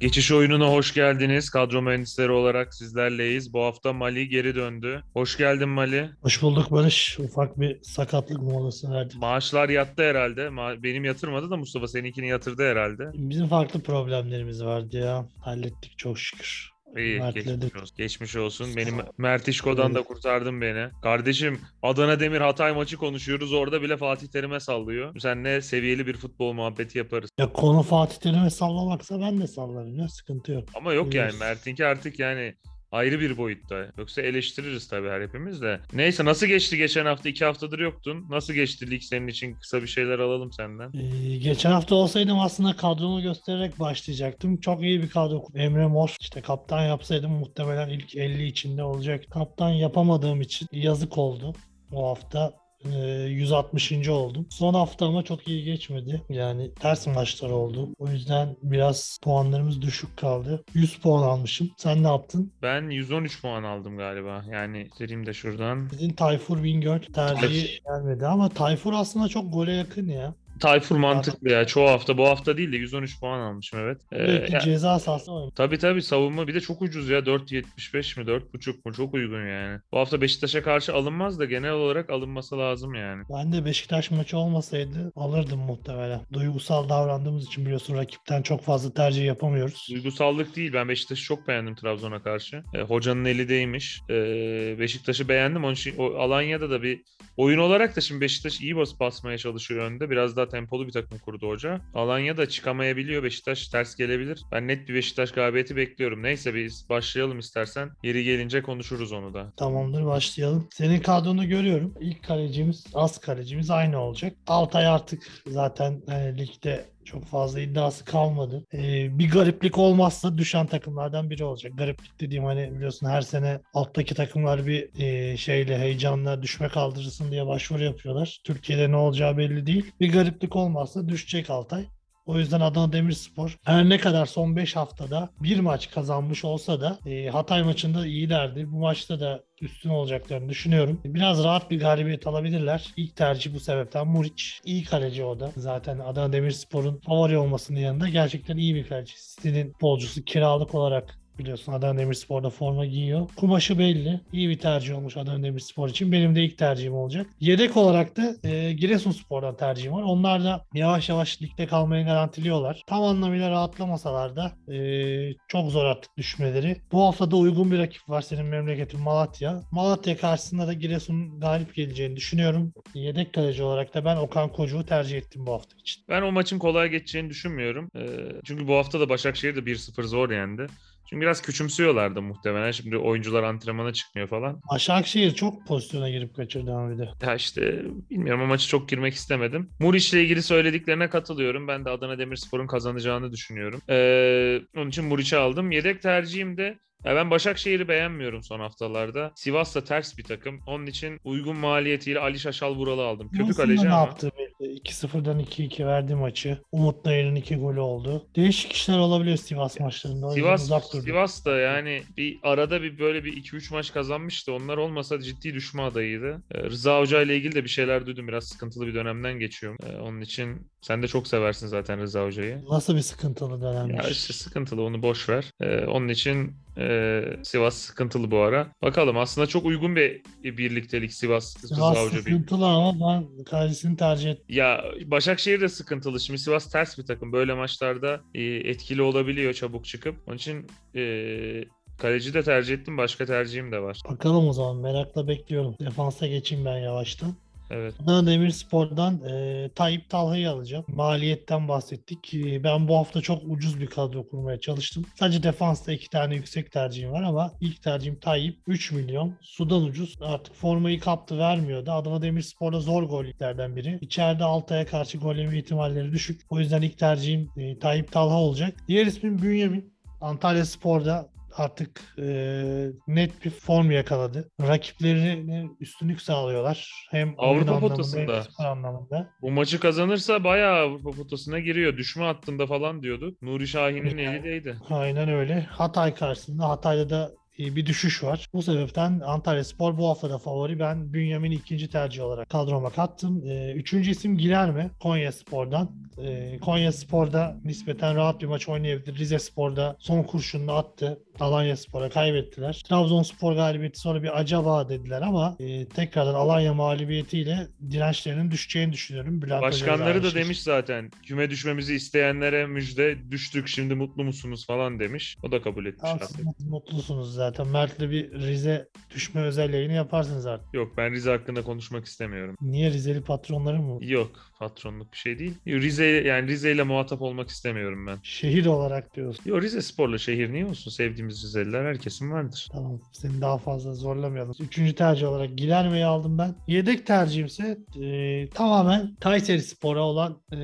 Geçiş oyununa hoş geldiniz. Kadro mühendisleri olarak sizlerleyiz. Bu hafta Mali geri döndü. Hoş geldin Mali. Hoş bulduk Barış. Ufak bir sakatlık molası verdik. Maaşlar yattı herhalde. Ma- Benim yatırmadı da Mustafa seninkini yatırdı herhalde. Bizim farklı problemlerimiz vardı ya. Hallettik çok şükür. İyi, geçmiş olsun. Geçmiş olsun. Benim. Mert İşko'dan da kurtardın beni. Kardeşim Adana Demir Hatay maçı konuşuyoruz. Orada bile Fatih Terim'e sallıyor. Seninle seviyeli bir futbol muhabbeti yaparız. Ya konu Fatih Terim'e sallamaksa ben de sallarım ya sıkıntı yok. Ama yok yani. Mert'inki artık yani ayrı bir boyutta. Yoksa eleştiririz tabii her hepimiz de. Neyse nasıl geçti geçen hafta? iki haftadır yoktun. Nasıl geçti lig senin için? Kısa bir şeyler alalım senden. Ee, geçen hafta olsaydım aslında kadromu göstererek başlayacaktım. Çok iyi bir kadro. Emre Mor işte kaptan yapsaydım muhtemelen ilk 50 içinde olacak. Kaptan yapamadığım için yazık oldu. O hafta e, 160. oldum. Son hafta ama çok iyi geçmedi. Yani ters maçlar oldu. O yüzden biraz puanlarımız düşük kaldı. 100 puan almışım. Sen ne yaptın? Ben 113 puan aldım galiba. Yani sereyim de şuradan. Sizin Tayfur Bingöl tercihi gelmedi ama Tayfur aslında çok gole yakın ya. Tayfur mantıklı ya. Çoğu hafta. Bu hafta değil de 113 puan almışım evet. Ee, Belki ya- ceza sahası var. Tabii tabii savunma bir de çok ucuz ya 4.75 mi 4.5 mu çok uygun yani. Bu hafta Beşiktaş'a karşı alınmaz da genel olarak alınması lazım yani. Ben de Beşiktaş maçı olmasaydı alırdım muhtemelen. Duygusal davrandığımız için biliyorsun rakipten çok fazla tercih yapamıyoruz. Duygusallık değil ben Beşiktaş'ı çok beğendim Trabzon'a karşı. E, hocanın eli değmiş. E, Beşiktaş'ı beğendim. Onun için o Alanya'da da bir oyun olarak da şimdi Beşiktaş iyi bas basmaya çalışıyor önde. Biraz daha tempolu bir takım kurdu hoca. Alanya da çıkamayabiliyor. Beşiktaş ters gelebilir. Ben net bir Beşiktaş galibiyeti bekliyorum. Neyse biz başlayalım istersen. Yeri gelince konuşuruz onu da. Tamamdır başlayalım. Senin kadronu görüyorum. İlk kalecimiz, az kalecimiz aynı olacak. Altay artık zaten e, ligde çok fazla iddiası kalmadı. E, bir gariplik olmazsa düşen takımlardan biri olacak. Gariplik dediğim hani biliyorsun her sene alttaki takımlar bir e, şeyle heyecanla düşme kaldırırsın diye başvuru yapıyorlar. Türkiye'de ne olacağı belli değil. Bir gariplik olmazsa düşecek Altay. O yüzden Adana Demirspor her ne kadar son 5 haftada bir maç kazanmış olsa da e, Hatay maçında iyilerdi. Bu maçta da üstün olacaklarını düşünüyorum. Biraz rahat bir galibiyet alabilirler. İlk tercih bu sebepten Muriç. İyi kaleci o da. Zaten Adana Demirspor'un favori olmasının yanında gerçekten iyi bir kaleci. City'nin futbolcusu kiralık olarak biliyorsun Adana Demirspor'da forma giyiyor. Kumaşı belli. İyi bir tercih olmuş Adana Demirspor için. Benim de ilk tercihim olacak. Yedek olarak da e, Giresunspor'dan tercihim var. Onlar da yavaş yavaş ligde kalmayı garantiliyorlar. Tam anlamıyla rahatlamasalar da e, çok zor artık düşmeleri. Bu hafta da uygun bir rakip var senin memleketin Malatya. Malatya karşısında da Giresun galip geleceğini düşünüyorum. Yedek kaleci olarak da ben Okan Kocuğu tercih ettim bu hafta için. Ben o maçın kolay geçeceğini düşünmüyorum. E, çünkü bu hafta da Başakşehir de 1-0 zor yendi. Çünkü biraz küçümsüyorlardı muhtemelen. Şimdi oyuncular antrenmana çıkmıyor falan. Başakşehir çok pozisyona girip kaçırdı ama bir de. Ya işte bilmiyorum o maçı çok girmek istemedim. Muriç'le ilgili söylediklerine katılıyorum. Ben de Adana Demirspor'un kazanacağını düşünüyorum. Ee, onun için Muriç'i aldım. Yedek tercihim de ya ben Başakşehir'i beğenmiyorum son haftalarda. Sivas da ters bir takım. Onun için uygun maliyetiyle Ali Şaşal Vural'ı aldım. Kötü kaleci ne ama. yaptığı belli. 2-0'dan 2-2 verdi maçı. Umut Nayır'ın 2 golü oldu. Değişik işler olabiliyor Sivas maçlarında. O Sivas, uzak. Sivas da yani bir arada bir böyle bir 2-3 maç kazanmıştı. Onlar olmasa ciddi düşme adayıydı. Ee, Rıza Hoca ile ilgili de bir şeyler duydum. Biraz sıkıntılı bir dönemden geçiyorum. Ee, onun için sen de çok seversin zaten Rıza Hoca'yı. Nasıl bir sıkıntılı Ya dönemmiş. işte sıkıntılı onu boş ver. Ee, onun için e, Sivas sıkıntılı bu ara. Bakalım aslında çok uygun bir birliktelik Sivas Rıza Sivas Hoca bir. sıkıntılı ama ben kalecisini tercih ettim. Ya Başakşehir de sıkıntılı. Şimdi Sivas ters bir takım. Böyle maçlarda e, etkili olabiliyor çabuk çıkıp. Onun için e, kaleci de tercih ettim. Başka tercihim de var. Bakalım o zaman merakla bekliyorum. Defansa geçeyim ben yavaştan. Evet. Adana Demirspor'dan e, Tayyip Talha'yı alacağım. Maliyetten bahsettik. E, ben bu hafta çok ucuz bir kadro kurmaya çalıştım. Sadece defansta iki tane yüksek tercihim var ama ilk tercihim Tayyip. 3 milyon. Sudan ucuz. Artık formayı kaptı vermiyordu. Adana Demirspor'da zor gollerden biri. İçeride Altay'a karşı gol yeme ihtimalleri düşük. O yüzden ilk tercihim e, Tayyip Talha olacak. Diğer ismim Bünyamin. Antalya Spor'da artık e, net bir form yakaladı. Rakiplerine üstünlük sağlıyorlar. Hem Avrupa potasında. hem anlamında. Bu maçı kazanırsa bayağı Avrupa potasına giriyor. Düşme hattında falan diyorduk. Nuri Şahin'in Yani. eli değdi. Aynen öyle. Hatay karşısında Hatay'da da bir düşüş var. Bu sebepten Antalya Spor bu hafta da favori. Ben Bünyamin'i ikinci tercih olarak kadroma kattım. E, üçüncü isim Gilerme Konya Spor'dan. E, Konya Spor'da nispeten rahat bir maç oynayabilir. Rize Spor'da son kurşununu attı. Alanya Spor'a kaybettiler. Trabzonspor galibiyeti sonra bir acaba dediler ama e, tekrardan Alanya mağlubiyetiyle dirençlerinin düşeceğini düşünüyorum. Bülent Başkanları da şey. demiş zaten küme düşmemizi isteyenlere müjde düştük şimdi mutlu musunuz falan demiş. O da kabul etmiş. Mut- mutlusunuz zaten. Mert'le bir Rize düşme özel yayını yaparsınız artık. Yok ben Rize hakkında konuşmak istemiyorum. Niye Rizeli patronları mı? Yok patronluk bir şey değil. Rize yani Rize ile muhatap olmak istemiyorum ben. Şehir olarak diyorsun. Yo Rize sporla şehir niye olsun? Sevdiğimiz Rizeliler herkesin vardır. Tamam seni daha fazla zorlamayalım. Üçüncü tercih olarak Gilerme'yi aldım ben. Yedek tercihimse e, tamamen Kayseri Spor'a olan e,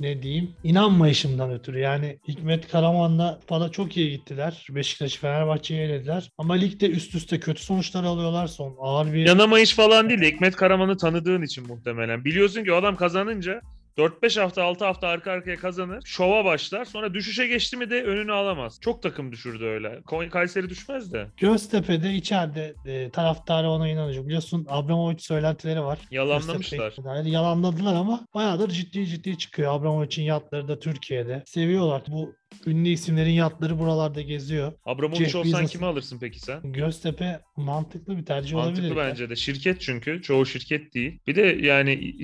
ne diyeyim inanmayışımdan ötürü. Yani Hikmet Karaman'la bana çok iyi gittiler. Beşiktaş Fenerbahçe'yi elediler. Ama ligde üst üste kötü sonuçlar alıyorlar. Son ağır bir Yanamayış falan değil de Hikmet Karaman'ı tanıdığın için muhtemelen. Biliyorsun ki o adam kazanınca 4-5 hafta 6 hafta arka arkaya kazanır. Şova başlar. Sonra düşüşe geçti mi de önünü alamaz. Çok takım düşürdü öyle. Kayseri düşmez de. Göztepe'de içeride e, taraftarı ona inanıyor. Biliyorsun Abramovich söylentileri var. Yalanlamışlar. Yani yalanladılar ama bayağıdır ciddi ciddi çıkıyor. Abramovich'in yatları da Türkiye'de. Seviyorlar. Bu ünlü isimlerin yatları buralarda geziyor. Abramovich olsan Bezos- kimi alırsın peki sen? Göztepe mantıklı bir tercih olabilir. Mantıklı ya. bence de. Şirket çünkü. Çoğu şirket değil. Bir de yani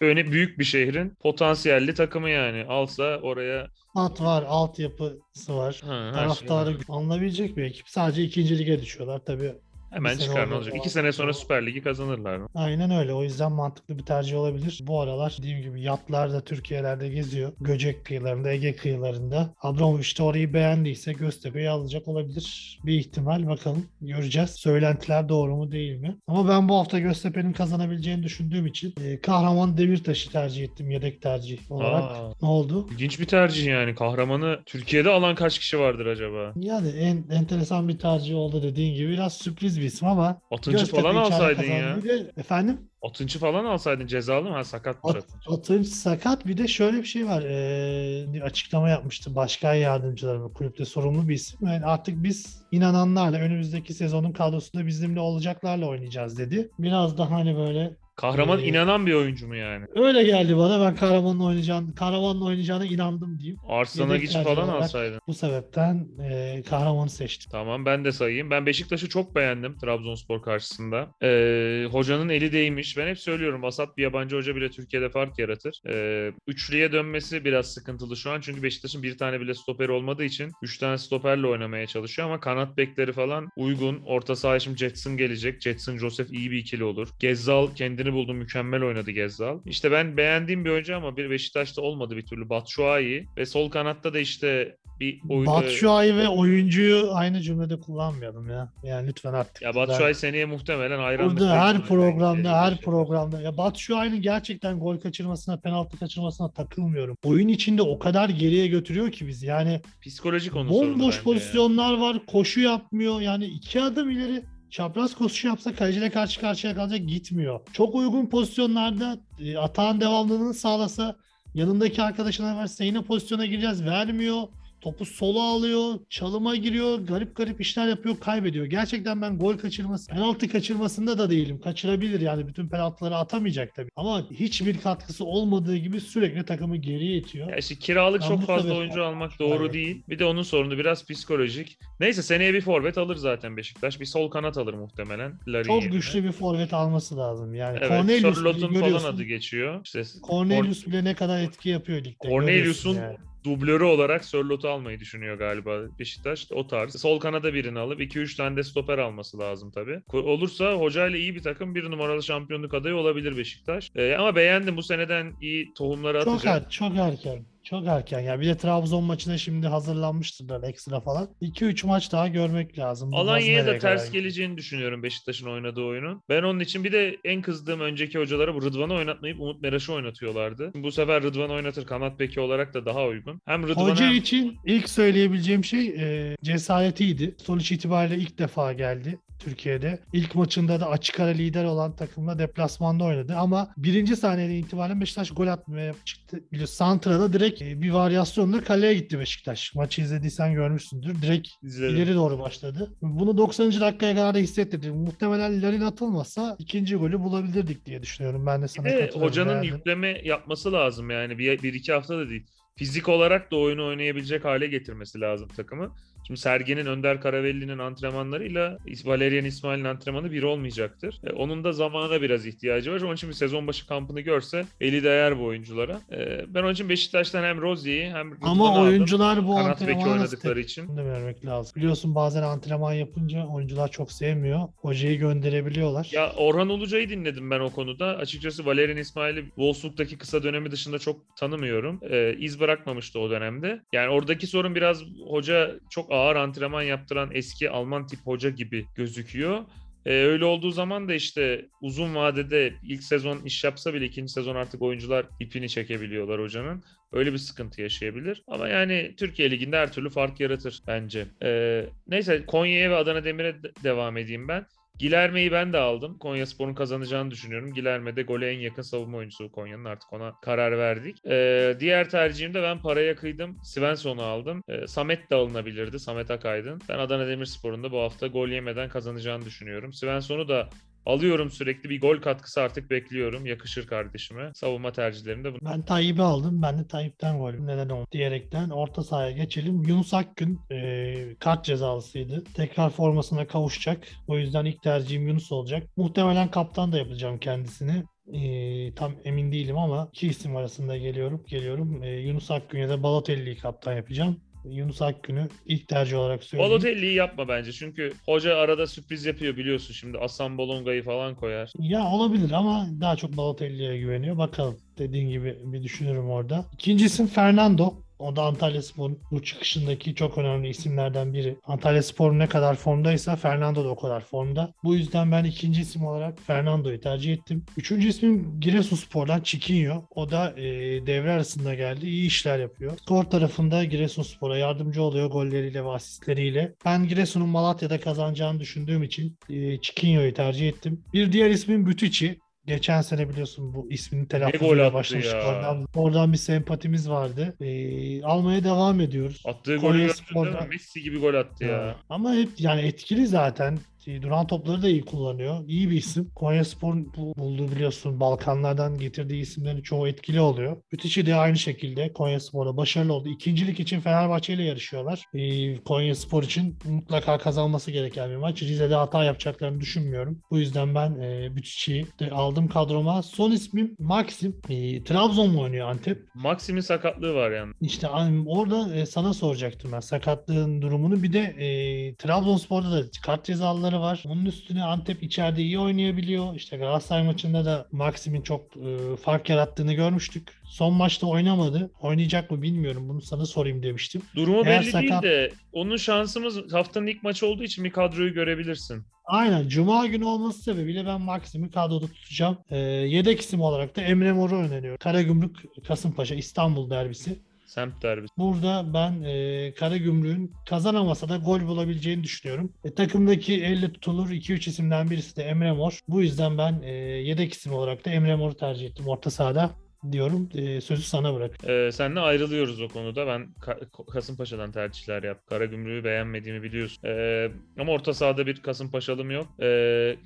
öne büyük bir şehrin potansiyelli takımı yani. Alsa oraya At var, altyapısı var. ha, şey Taraftarı var. alınabilecek bir ekip. Sadece ikinci lige düşüyorlar tabii. Hemen sene çıkar ne olacak? İki sene sonra Süper Ligi kazanırlar mı? Aynen öyle. O yüzden mantıklı bir tercih olabilir. Bu aralar dediğim gibi yatlar da Türkiye'lerde geziyor. Göcek kıyılarında, Ege kıyılarında. Abramovich de orayı beğendiyse Göztepe'yi alacak olabilir. Bir ihtimal bakalım. Göreceğiz. Söylentiler doğru mu değil mi? Ama ben bu hafta Göztepe'nin kazanabileceğini düşündüğüm için e, Kahraman Demirtaş'ı tercih ettim yedek tercih olarak. Aa, Ne oldu? ilginç bir tercih yani. Kahramanı Türkiye'de alan kaç kişi vardır acaba? Yani en enteresan bir tercih oldu dediğin gibi. Biraz sürpriz bir isim ama Atıncı falan alsaydın ya. De, efendim? Atıncı falan alsaydın cezalı mı? Ha sakatmış At, Atınç. Atınç sakat bir de şöyle bir şey var. Ee, açıklama yapmıştı başkan yardımcıları kulüpte sorumlu bir isim. Yani artık biz inananlarla önümüzdeki sezonun kadrosunda bizimle olacaklarla oynayacağız dedi. Biraz daha hani böyle Kahraman Ee, inanan bir oyuncu mu yani? öyle geldi bana. Ben Kahraman'la oynayacağını, Kahraman'la oynayacağına inandım diyeyim. Arslan'a yedek falan alsaydın. Bu sebepten e, Kahraman'ı seçtim. Tamam ben de sayayım. Ben Beşiktaş'ı çok beğendim Trabzonspor karşısında. Ee, hocanın eli değmiş. Ben hep söylüyorum vasat bir yabancı hoca bile Türkiye'de fark yaratır. Ee, üçlüye dönmesi biraz sıkıntılı şu an. Çünkü Beşiktaş'ın bir tane bile stoperi olmadığı için üç tane stoperle oynamaya çalışıyor ama kanat bekleri falan uygun. Orta sahaya şimdi Jetson gelecek. Jetson Joseph iyi bir ikili olur. Gezzal kendini buldu. Mükemmel oynadı Gezzal. İşte ben beğendiğim bir oyuncu ama bir Beşiktaş'ta olmadı bir türlü. Batshuayi ve sol kanatta da işte bir oyun... Batshuayi ve oyuncuyu aynı cümlede kullanmayalım ya. Yani lütfen artık. Ya Batshuayi seneye muhtemelen hayranlık Burada her programda, her Gelecek. programda. Ya Batshuayi'nin gerçekten gol kaçırmasına, penaltı kaçırmasına takılmıyorum. Oyun içinde o kadar geriye götürüyor ki bizi. Yani Psikolojik sorunu bomboş pozisyonlar var. Koşu yapmıyor. Yani iki adım ileri çapraz koşu yapsa kaleciyle karşı karşıya kalacak gitmiyor. Çok uygun pozisyonlarda e, atağın devamlılığını sağlasa yanındaki arkadaşına verse yine pozisyona gireceğiz vermiyor. Topu sola alıyor, çalıma giriyor, garip garip işler yapıyor, kaybediyor. Gerçekten ben gol kaçırması, penaltı kaçırmasında da değilim. Kaçırabilir yani bütün penaltıları atamayacak tabii. Ama hiçbir katkısı olmadığı gibi sürekli takımı geriye itiyor. Ya işte kiralık Ben çok fazla oyuncu almak doğru Aynen. değil. Bir de onun sorunu biraz psikolojik. Neyse seneye bir forvet alır zaten Beşiktaş. Bir sol kanat alır muhtemelen. Larin Çok yerine. güçlü bir forvet alması lazım yani. Evet, Cornelius falan adı geçiyor. İşte Cornelius bile ne kadar etki yapıyor ligde. Cornelius'un yani. Dublörü olarak Sörlot'u almayı düşünüyor galiba Beşiktaş. O tarz. Sol kanada birini alıp 2-3 tane de stoper alması lazım tabii. Olursa hocayla iyi bir takım bir numaralı şampiyonluk adayı olabilir Beşiktaş. Ee, ama beğendim bu seneden iyi tohumları Çok, atacak. er, çok erken. Çok erken ya. Bir de Trabzon maçına şimdi hazırlanmıştırlar ekstra falan. 2-3 maç daha görmek lazım. Alanya'ya da ters kadar geleceğini düşünüyorum Beşiktaş'ın oynadığı oyunun. Ben onun için bir de en kızdığım önceki hocalara bu Rıdvan'ı oynatmayıp Umut Meraş'ı oynatıyorlardı. Bu sefer Rıdvan oynatır kanat beki olarak da daha uygun. Hem Rıdvan Hoca hem... için ilk söyleyebileceğim şey e, cesaretiydi. Sonuç itibariyle ilk defa geldi. Türkiye'de. İlk maçında da açık ara lider olan takımla deplasmanda oynadı ama birinci saniyede itibaren Beşiktaş gol atmaya çıktı. Biliyorsun Santra'da direkt e, bir varyasyonla kaleye gitti Beşiktaş. Maçı izlediysen görmüşsündür. Direkt İzledim. ileri doğru başladı. Bunu 90. dakikaya kadar da hissettirdi. Muhtemelen Larin atılmasa ikinci golü bulabilirdik diye düşünüyorum. Ben de Bir sana de katılıyorum. hocanın Beğendim. yükleme yapması lazım yani bir, bir iki hafta da değil. Fizik olarak da oyunu oynayabilecek hale getirmesi lazım takımı. Şimdi Sergen'in Önder Karavelli'nin antrenmanlarıyla Valerian İsmail'in antrenmanı bir olmayacaktır. E, onun da zamana biraz ihtiyacı var. Onun için bir sezon başı kampını görse eli değer bu oyunculara. E, ben onun için Beşiktaş'tan hem Rozier'i hem Rıdvan'ı Ama aldım. oyuncular bu Kanat beki oynadıkları için. Da vermek lazım. Biliyorsun bazen antrenman yapınca oyuncular çok sevmiyor. Hocayı gönderebiliyorlar. Ya Orhan Ulucay'ı dinledim ben o konuda. Açıkçası Valerian İsmail'i Wolfsburg'daki kısa dönemi dışında çok tanımıyorum. Ee, iz bırakmamıştı o dönemde. Yani oradaki sorun biraz hoca çok ağır antrenman yaptıran eski Alman tip hoca gibi gözüküyor. Ee, öyle olduğu zaman da işte uzun vadede ilk sezon iş yapsa bile ikinci sezon artık oyuncular ipini çekebiliyorlar hocanın. Öyle bir sıkıntı yaşayabilir. Ama yani Türkiye Ligi'nde her türlü fark yaratır bence. Ee, neyse Konya'ya ve Adana Demir'e de- devam edeyim ben. Gilerme'yi ben de aldım. Konya Spor'un kazanacağını düşünüyorum. Gilerme de gole en yakın savunma oyuncusu Konya'nın. Artık ona karar verdik. Ee, diğer tercihimde ben paraya kıydım. Svensson'u aldım. Ee, Samet de alınabilirdi. Samet Akaydın. Ben Adana Demirspor'un da bu hafta gol yemeden kazanacağını düşünüyorum. Svensson'u da alıyorum sürekli. Bir gol katkısı artık bekliyorum. Yakışır kardeşime. Savunma tercihlerimde bu. Ben Tayyip'i aldım. Ben de Tayyip'ten gol neden oldu diyerekten orta sahaya geçelim. Yunus Akgün e, kart cezalısıydı. Tekrar formasına kavuşacak. O yüzden ilk tercihim Yunus olacak. Muhtemelen kaptan da yapacağım kendisini. E, tam emin değilim ama iki isim arasında geliyorum. Geliyorum. E, Yunus Akgün ya da Balotelli'yi kaptan yapacağım. Yunus Akgün'ü ilk tercih olarak söyleyeyim. Balotelli'yi yapma bence. Çünkü hoca arada sürpriz yapıyor biliyorsun. Şimdi Asan Bolonga'yı falan koyar. Ya olabilir ama daha çok Balotelli'ye güveniyor. Bakalım dediğin gibi bir düşünürüm orada. İkinci isim Fernando. O da Antalya Spor'un bu çıkışındaki çok önemli isimlerden biri. Antalya Spor ne kadar formdaysa Fernando da o kadar formda. Bu yüzden ben ikinci isim olarak Fernando'yu tercih ettim. Üçüncü ismim Giresunspor'dan Chiquinho. O da e, devre arasında geldi. İyi işler yapıyor. Skor tarafında Giresunspor'a yardımcı oluyor golleriyle ve asistleriyle. Ben Giresun'un Malatya'da kazanacağını düşündüğüm için e, Chiquinho'yu tercih ettim. Bir diğer ismim Bütüçi. Geçen sene biliyorsun bu telaffuzuyla attı başlamıştık. ya. Oradan, oradan bir sempatimiz vardı. E, almaya devam ediyoruz. Attığı golü Konya gördün değil Spor'da- mi? Messi gibi gol attı ya. Ama hep yani etkili zaten. E, Duran topları da iyi kullanıyor. İyi bir isim. Konya Spor bu- bulduğu biliyorsun Balkanlardan getirdiği isimlerin çoğu etkili oluyor. Bütüçi de aynı şekilde Konya Spor'a başarılı oldu. İkincilik için Fenerbahçe ile yarışıyorlar. E, Konya Spor için mutlaka kazanması gereken bir maç. Rize'de hata yapacaklarını düşünmüyorum. Bu yüzden ben e, Bütüçi'yi de aldım kadroma. Son ismim Maxim. E, Trabzon'la oynuyor Antep. Maxim'in sakatlığı var yani. İşte orada e, sana soracaktım ben sakatlığın durumunu. Bir de e, Trabzonspor'da da kart cezaları var. Onun üstüne Antep içeride iyi oynayabiliyor. İşte Galatasaray maçında da Maxim'in çok e, fark yarattığını görmüştük. Son maçta oynamadı. Oynayacak mı bilmiyorum. Bunu sana sorayım demiştim. Durumu Eğer belli sakat- değil de onun şansımız haftanın ilk maçı olduğu için bir kadroyu görebilirsin. Aynen. Cuma günü olması sebebiyle ben Maxim'i kadroda tutacağım. E, yedek isim olarak da Emre Mor'u öneriyorum. Karagümrük Kasımpaşa İstanbul derbisi. Semt derbisi. Burada ben e, Karagümrük'ün kazanamasa da gol bulabileceğini düşünüyorum. E, takımdaki elle tutulur 2-3 isimden birisi de Emre Mor. Bu yüzden ben e, yedek isim olarak da Emre Mor'u tercih ettim orta sahada diyorum. E, sözü sana bırak. Ee, seninle ayrılıyoruz o konuda. Ben Ka- Kasımpaşa'dan tercihler yap. Karagümrük'ü beğenmediğimi biliyorsun. Ee, ama orta sahada bir Kasımpaşalım yok. Ee,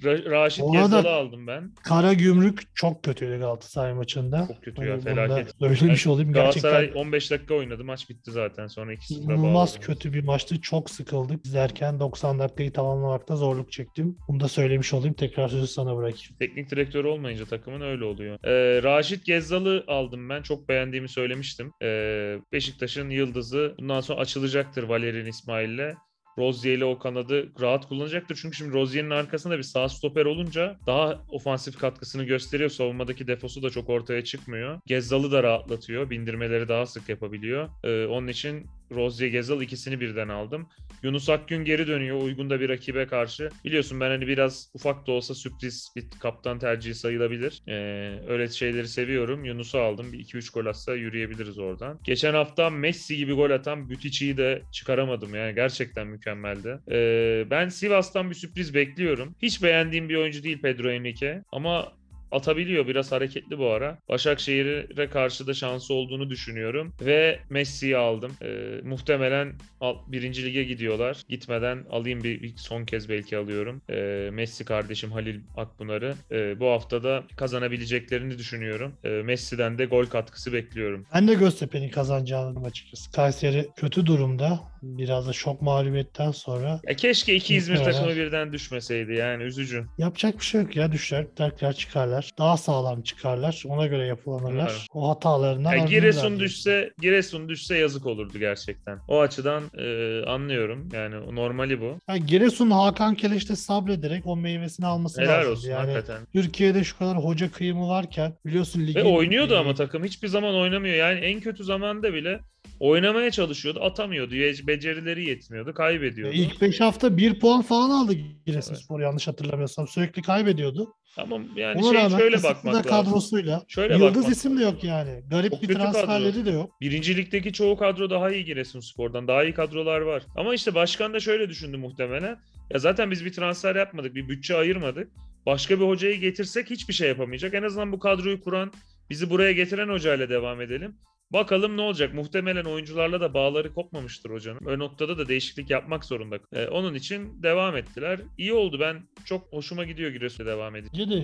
Ra- Raşit Gezzal'ı aldım ben. Karagümrük çok kötüydü Galatasaray maçında. Çok kötü ya felaket. Söylemiş olayım. Galatasaray Gerçekten 15 dakika oynadı. Maç bitti zaten. Sonra 2-0'a inanılmaz bağladı. kötü bir maçtı. Çok sıkıldık. İzlerken 90 dakikayı tamamlamakta zorluk çektim. Bunu da söylemiş olayım. Tekrar sözü sana bırakayım. Teknik direktör olmayınca takımın öyle oluyor. Ee, Raşit Gezzal'ı aldım ben. Çok beğendiğimi söylemiştim. Ee, Beşiktaş'ın yıldızı. Bundan sonra açılacaktır Valerian İsmail'le. Rozier ile o kanadı rahat kullanacaktır. Çünkü şimdi Rozier'in arkasında bir sağ stoper olunca daha ofansif katkısını gösteriyor. Savunmadaki defosu da çok ortaya çıkmıyor. Gezzal'ı da rahatlatıyor. Bindirmeleri daha sık yapabiliyor. Ee, onun için Rozier Gezal ikisini birden aldım. Yunus Akgün geri dönüyor uygun da bir rakibe karşı. Biliyorsun ben hani biraz ufak da olsa sürpriz bir kaptan tercihi sayılabilir. Ee, öyle şeyleri seviyorum. Yunus'u aldım. Bir 2-3 gol atsa yürüyebiliriz oradan. Geçen hafta Messi gibi gol atan Bütici'yi de çıkaramadım. Yani gerçekten mükemmeldi. Ee, ben Sivas'tan bir sürpriz bekliyorum. Hiç beğendiğim bir oyuncu değil Pedro Henrique ama atabiliyor. Biraz hareketli bu ara. Başakşehir'e karşı da şansı olduğunu düşünüyorum. Ve Messi'yi aldım. Ee, muhtemelen al, birinci lige gidiyorlar. Gitmeden alayım bir, bir son kez belki alıyorum. Ee, Messi kardeşim Halil Akpınar'ı. Ee, bu haftada kazanabileceklerini düşünüyorum. Ee, Messi'den de gol katkısı bekliyorum. Ben de Göztepe'nin kazanacağını açıkçası. Kayseri kötü durumda. Biraz da şok mağlubiyetten sonra. Ya keşke iki İzmir Muhtemelen. takımı birden düşmeseydi yani üzücü. Yapacak bir şey yok ya düşer. Tekrar çıkarlar. Daha sağlam çıkarlar. Ona göre yapılanırlar. Evet. O hatalarından Ya Giresun düşse Giresun düşse yazık olurdu gerçekten. O açıdan e, anlıyorum. Yani normali bu. Ya Giresun Hakan Keleş'te sabrederek o meyvesini alması Helal lazım. olsun yani hakikaten. Türkiye'de şu kadar hoca kıyımı varken biliyorsun ligin... Ve oynuyordu e, ama takım hiçbir zaman oynamıyor. Yani en kötü zamanda bile oynamaya çalışıyordu, atamıyordu. Be- Becerileri yetmiyordu, kaybediyordu. İlk 5 hafta 1 puan falan aldı Giresunspor yanlış hatırlamıyorsam. Sürekli kaybediyordu. Ama yani Ona şey rağmen şöyle bakmak lazım. kadrosuyla. Şöyle Yıldız bakmak isim de yok yani. Garip Çok bir transferleri de yok. Birincilik'teki çoğu kadro daha iyi Giresunspor'dan. Daha iyi kadrolar var. Ama işte başkan da şöyle düşündü muhtemelen. Ya zaten biz bir transfer yapmadık, bir bütçe ayırmadık. Başka bir hocayı getirsek hiçbir şey yapamayacak. En azından bu kadroyu kuran, bizi buraya getiren hocayla devam edelim. Bakalım ne olacak? Muhtemelen oyuncularla da bağları kopmamıştır hocanın. O noktada da değişiklik yapmak zorunda. Ee, onun için devam ettiler. İyi oldu. Ben çok hoşuma gidiyor Giresun'a devam edince. Bence de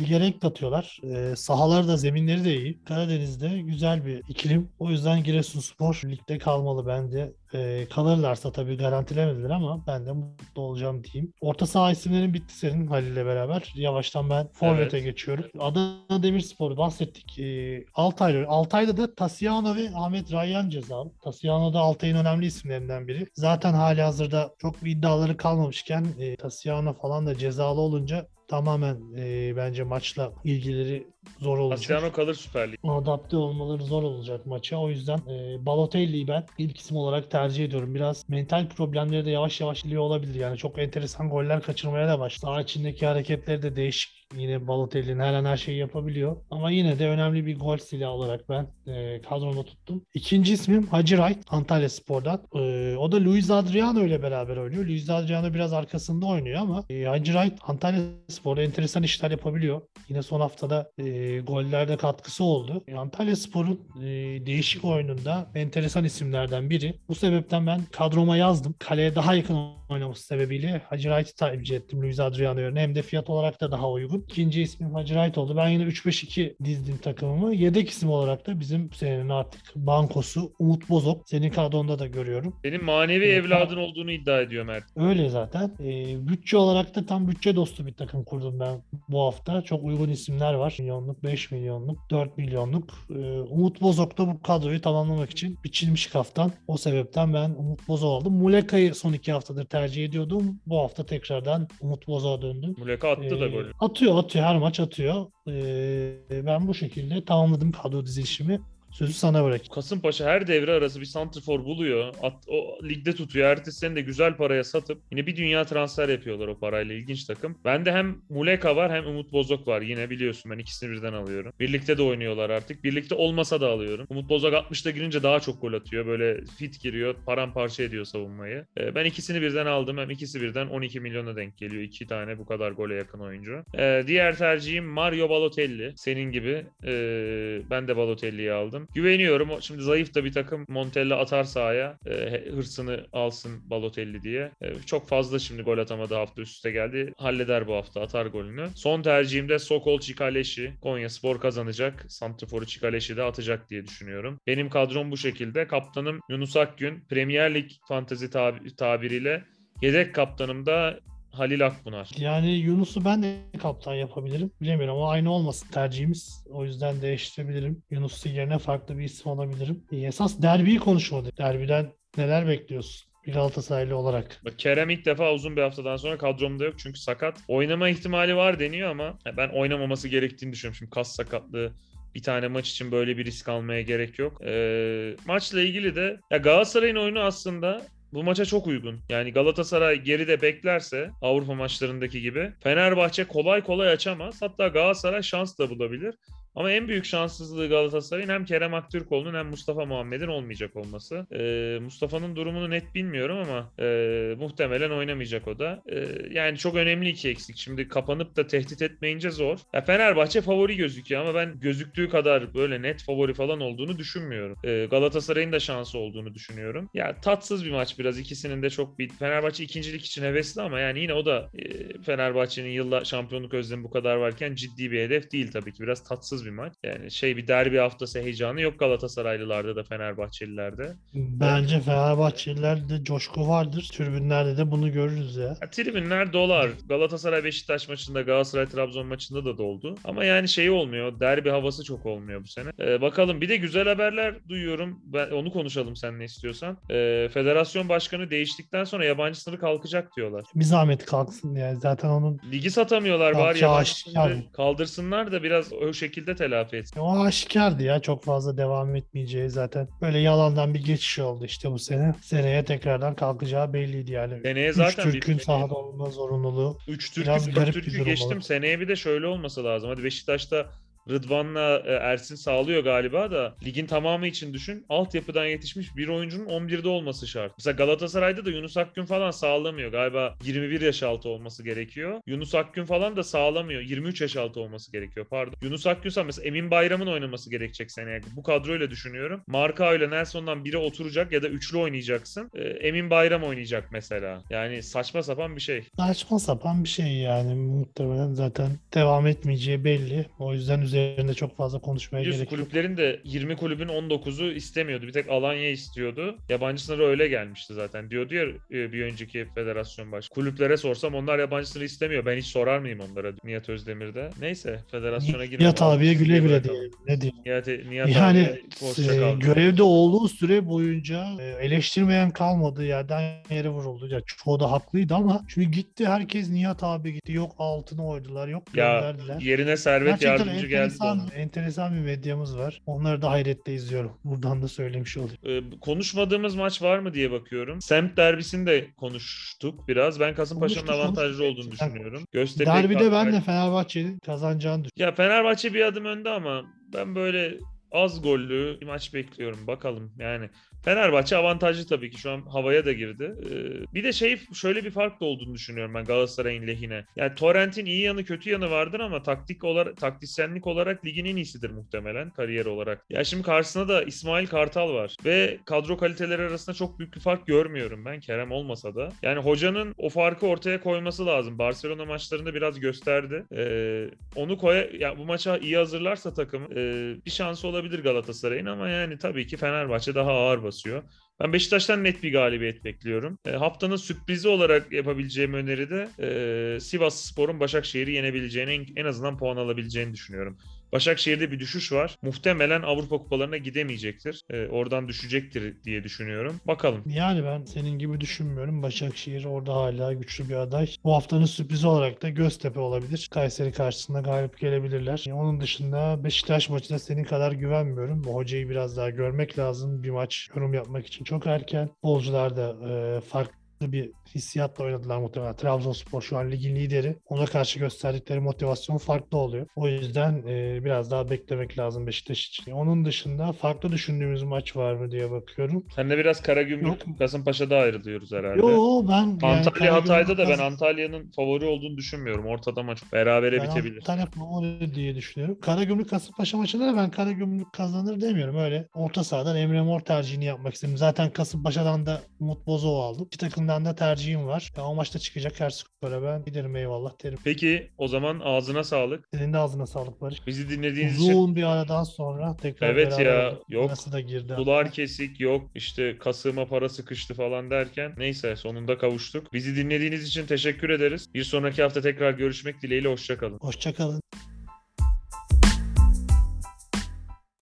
lige renk katıyorlar. Ee, sahaları da zeminleri de iyi. Karadeniz'de güzel bir iklim. O yüzden Giresunspor ligde kalmalı bence. Ee, kalırlarsa tabii garantilemediler ama ben de mutlu olacağım diyeyim. Orta saha isimlerin bitti senin Halil'le beraber. Yavaştan ben Forvet'e Evet. geçiyorum. Adana Demirspor bahsettik. Ee, Altay, Altay'da da Tasiano ve Ahmet Rayyan cezalı. Tasiano da Altay'ın önemli isimlerinden biri. Zaten hali hazırda çok bir iddiaları kalmamışken e, Tasiano falan da cezalı olunca tamamen e, bence maçla ilgileri zor olacak. Cassiano kalır Süper Lig. Adapte olmaları zor olacak maça. O yüzden e, Balotelli'yi ben ilk isim olarak tercih ediyorum. Biraz mental problemleri de yavaş yavaş iliyor olabilir. Yani çok enteresan goller kaçırmaya da başladı. Saha içindeki hareketleri de değişik. Yine Balotelli'nin her an her şeyi yapabiliyor. Ama yine de önemli bir gol silahı olarak ben e, kadromda tuttum. İkinci ismim Hacı Wright Antalya Spor'dan. E, o da Luis Adriano ile beraber oynuyor. Luis Adriano biraz arkasında oynuyor ama e, Hacı Wright Antalya Spor'da enteresan işler yapabiliyor. Yine son haftada e, gollerde katkısı oldu. E, Antalya Spor'un e, değişik oyununda enteresan isimlerden biri. Bu sebepten ben kadroma yazdım. Kaleye daha yakın oynaması sebebiyle Hacı Wright'ı tercih ettim Luis Adriano yerine. Hem de fiyat olarak da daha uygun. İkinci ismim Hacı Wright oldu. Ben yine 3-5-2 dizdim takımımı. Yedek isim olarak da bizim bu senenin artık bankosu Umut Bozok. Senin kadronda da görüyorum. Benim manevi Evet, evladın olduğunu iddia ediyor Mert. Öyle zaten. Ee, bütçe olarak da tam bütçe dostu bir takım kurdum ben bu hafta. Çok uygun isimler var. Milyonluk, 5 milyonluk, 4 milyonluk. Ee, Umut Bozok da bu kadroyu tamamlamak için biçilmiş kaftan. O sebepten ben Umut Bozok aldım. Muleka'yı son iki haftadır tercih ediyordum. Bu hafta tekrardan Umut Bozok'a döndüm. Muleka attı da Ee, golü. Atıyor atıyor her maç atıyor. Ee, ben bu şekilde tamamladım kadro dizilişimi. Sözü sana bırak. Kasımpaşa her devre arası bir santrfor buluyor. At, o ligde tutuyor. Ertesi sene de güzel paraya satıp yine bir dünya transfer yapıyorlar o parayla. ilginç takım. Bende hem Muleka var hem Umut Bozok var. Yine biliyorsun ben ikisini birden alıyorum. Birlikte de oynuyorlar artık. Birlikte olmasa da alıyorum. Umut Bozok 60'da girince daha çok gol atıyor. Böyle fit giriyor. Paramparça ediyor savunmayı. Ee, ben ikisini birden aldım. Hem ikisi birden 12 milyona denk geliyor. İki tane bu kadar gole yakın oyuncu. Ee, diğer tercihim Mario Balotelli. Senin gibi. Ee, ben de Balotelli'yi aldım. Güveniyorum. O- Şimdi zayıf da bir takım Montella atar sahaya. e, hırsını alsın Balotelli diye. E, çok fazla şimdi gol atamadı hafta üst üste geldi. Halleder bu hafta atar golünü. Son tercihimde Sokol Çikaleşi. Konya Spor kazanacak. Santrifor'u Çikaleşi de atacak diye düşünüyorum. Benim kadrom bu şekilde. Kaptanım Yunus Akgün. Premier Lig fantezi tab- tabiriyle yedek kaptanım da Halil Akbunar. Yani Yunus'u ben de kaptan yapabilirim. Bilemiyorum ama aynı olmasın tercihimiz. O yüzden değiştirebilirim. Yunus'un yerine farklı bir isim alabilirim. E, Esas derbiyi konuşmadık. Derbiden neler bekliyorsun? Bir Galatasaraylı olarak. Bak Kerem ilk defa uzun bir haftadan sonra kadromda yok çünkü sakat. Oynama ihtimali var deniyor ama ben oynamaması gerektiğini düşünüyorum. Şimdi kas sakatlığı bir tane maç için böyle bir risk almaya gerek yok. Ee, maçla ilgili de ya Galatasaray'ın oyunu aslında bu maça çok uygun. Yani Galatasaray geride beklerse Avrupa maçlarındaki gibi Fenerbahçe kolay kolay açamaz. Hatta Galatasaray şans da bulabilir. Ama en büyük şanssızlığı Galatasaray'ın hem Kerem Aktürkoğlu'nun hem Mustafa Muhammed'in olmayacak olması. Ee, Mustafa'nın durumunu net bilmiyorum ama e, muhtemelen oynamayacak o da. E, yani çok önemli iki eksik. Şimdi kapanıp da tehdit etmeyince zor. Ya Fenerbahçe favori gözüküyor ama ben gözüktüğü kadar böyle net favori falan olduğunu düşünmüyorum. E, Galatasaray'ın da şansı olduğunu düşünüyorum. Ya tatsız bir maç biraz. ikisinin de çok bir Fenerbahçe ikincilik için hevesli ama yani yine o da e, Fenerbahçe'nin yıllar şampiyonluk özlemi bu kadar varken ciddi bir hedef değil tabii ki. Biraz tatsız bir maç. Yani şey bir derbi haftası heyecanı yok Galatasaraylılarda da Fenerbahçelilerde. Bence Fenerbahçelilerde coşku vardır. Tribünlerde de bunu görürüz ya. Ya, tribünler dolar. Galatasaray Beşiktaş maçında, Galatasaray Trabzon maçında da doldu. Ama yani şey olmuyor. Derbi havası çok olmuyor bu sene. Ee, bakalım bir de güzel haberler duyuyorum. Ben onu konuşalım sen ne istiyorsan. Ee, federasyon başkanı değiştikten sonra yabancı sınırı kalkacak diyorlar. Bir zahmet kalksın yani. Zaten onun Ligi satamıyorlar aşikar. sınırı kaldırsınlar da biraz o şekilde telafi etsin. o aşikardı ya. Çok fazla devam etmeyeceği zaten. Böyle yalandan bir geçiş oldu işte bu sene. Seneye tekrardan kalkacağı belliydi yani. Seneye Üç zaten bir Türk'ün sahada olma zorunluluğu. Üç Türk'ü, Biraz garip bir Türk'ü durum geçtim. olur. Seneye bir de şöyle olması lazım. Hadi Beşiktaş'ta Rıdvan'la e, Ersin sağlıyor galiba da ligin tamamı için düşün. Altyapıdan yetişmiş bir oyuncunun 11'de olması şart. Mesela Galatasaray'da da Yunus Akgün falan sağlamıyor. Galiba 21 yaş altı olması gerekiyor. Yunus Akgün falan da sağlamıyor. 23 yaş altı olması gerekiyor pardon. Yunus Akgün mesela Emin Bayram'ın oynaması gerekecek seneye. Bu kadroyla düşünüyorum. Marka ile Nelson'dan biri oturacak ya da üçlü oynayacaksın. E, Emin Bayram oynayacak mesela. Yani saçma sapan bir şey. Saçma sapan bir şey yani. Muhtemelen zaten devam etmeyeceği belli. O yüzden üzerinde çok fazla konuşmaya gerek yok. kulüplerin de 20 kulübün 19'u istemiyordu. Bir tek Alanya istiyordu. Yabancı sınırı öyle gelmişti zaten. Diyordu ya e, bir önceki federasyon baş. Kulüplere sorsam onlar yabancı sınırı istemiyor. Ben hiç sorar mıyım onlara Nihat Özdemir'de? Neyse federasyona girmem. Nihat abiye güle güle diyelim. Ne diyeyim? Nihat, Nihat Yani e, görevde olduğu süre boyunca e, eleştirmeyen kalmadı. Yerden yere vuruldu. Ya, çoğu da haklıydı ama şimdi gitti herkes Nihat abi gitti. Yok altını oydular. Yok Ya gönderdiler. yerine Servet Gerçekten yardımcı geldi. Enteresan, ona. enteresan bir medyamız var. Onları da hayretle izliyorum. Buradan da söylemiş olayım. Ee, konuşmadığımız maç var mı diye bakıyorum. Semt derbisini de konuştuk biraz. Ben Kasımpaşa'nın avantajlı konuştuk. olduğunu düşünüyorum. Göztepe Derbide ben de Fenerbahçe'nin kazanacağını düşünüyorum. Ya Fenerbahçe bir adım önde ama ben böyle az gollü bir maç bekliyorum. Bakalım yani. Fenerbahçe avantajlı tabii ki şu an havaya da girdi. Ee, bir de şey şöyle bir fark da olduğunu düşünüyorum ben Galatasaray'ın lehine. Yani Torrent'in iyi yanı kötü yanı vardır ama taktik olarak taktisyenlik olarak ligin en iyisidir muhtemelen kariyer olarak. Ya şimdi karşısında da İsmail Kartal var ve kadro kaliteleri arasında çok büyük bir fark görmüyorum ben Kerem olmasa da. Yani hocanın o farkı ortaya koyması lazım. Barcelona maçlarında biraz gösterdi. Ee, onu koya ya bu maça iyi hazırlarsa takım e, bir şansı olabilir Galatasaray'ın ama yani tabii ki Fenerbahçe daha ağır basıyor. Ben Beşiktaş'tan net bir galibiyet bekliyorum. E, haftanın sürprizi olarak yapabileceğim öneri de e, Sivas Spor'un Başakşehir'i yenebileceğini en, en azından puan alabileceğini düşünüyorum. Başakşehir'de bir düşüş var. Muhtemelen Avrupa kupalarına gidemeyecektir. E, oradan düşecektir diye düşünüyorum. Bakalım. Yani ben senin gibi düşünmüyorum. Başakşehir orada hala güçlü bir aday. Bu haftanın sürprizi olarak da Göztepe olabilir. Kayseri karşısında galip gelebilirler. Onun dışında Beşiktaş maçına senin kadar güvenmiyorum. Bu hocayı biraz daha görmek lazım. Bir maç yorum yapmak için çok erken. Bolcular da e, farklı bir hissiyatla oynadılar muhtemelen. Trabzonspor şu an ligin lideri. Ona karşı gösterdikleri motivasyon farklı oluyor. O yüzden e, biraz daha beklemek lazım Beşiktaş için. Onun dışında farklı düşündüğümüz maç var mı diye bakıyorum. Sen de biraz Karagümrük Yok. Kasımpaşa'da ayrılıyoruz herhalde. Yo ben yani Antalya Karagümrük Hatay'da da ben Antalya'nın favori olduğunu düşünmüyorum. Ortada maç berabere ben bitebilir. Antalya favori diye düşünüyorum. Karagümrük Kasımpaşa maçında da ben Karagümrük kazanır demiyorum. Öyle orta sahadan Emre Mor tercihini yapmak istedim. Zaten Kasımpaşa'dan da Umut Bozov aldım. İki takımdan da tercihim var. Ya, o maçta çıkacak her skora ben giderim eyvallah derim. Peki o zaman ağzına sağlık. Senin de ağzına sağlık Barış. Bizi dinlediğiniz için Uzun bir aradan sonra tekrar Evet ya, olduk. yok. Nasıl da girdi. Sular kesik yok işte kasığıma para sıkıştı falan derken neyse sonunda kavuştuk. Bizi dinlediğiniz için teşekkür ederiz. Bir sonraki hafta tekrar görüşmek dileğiyle hoşçakalın. Hoşçakalın.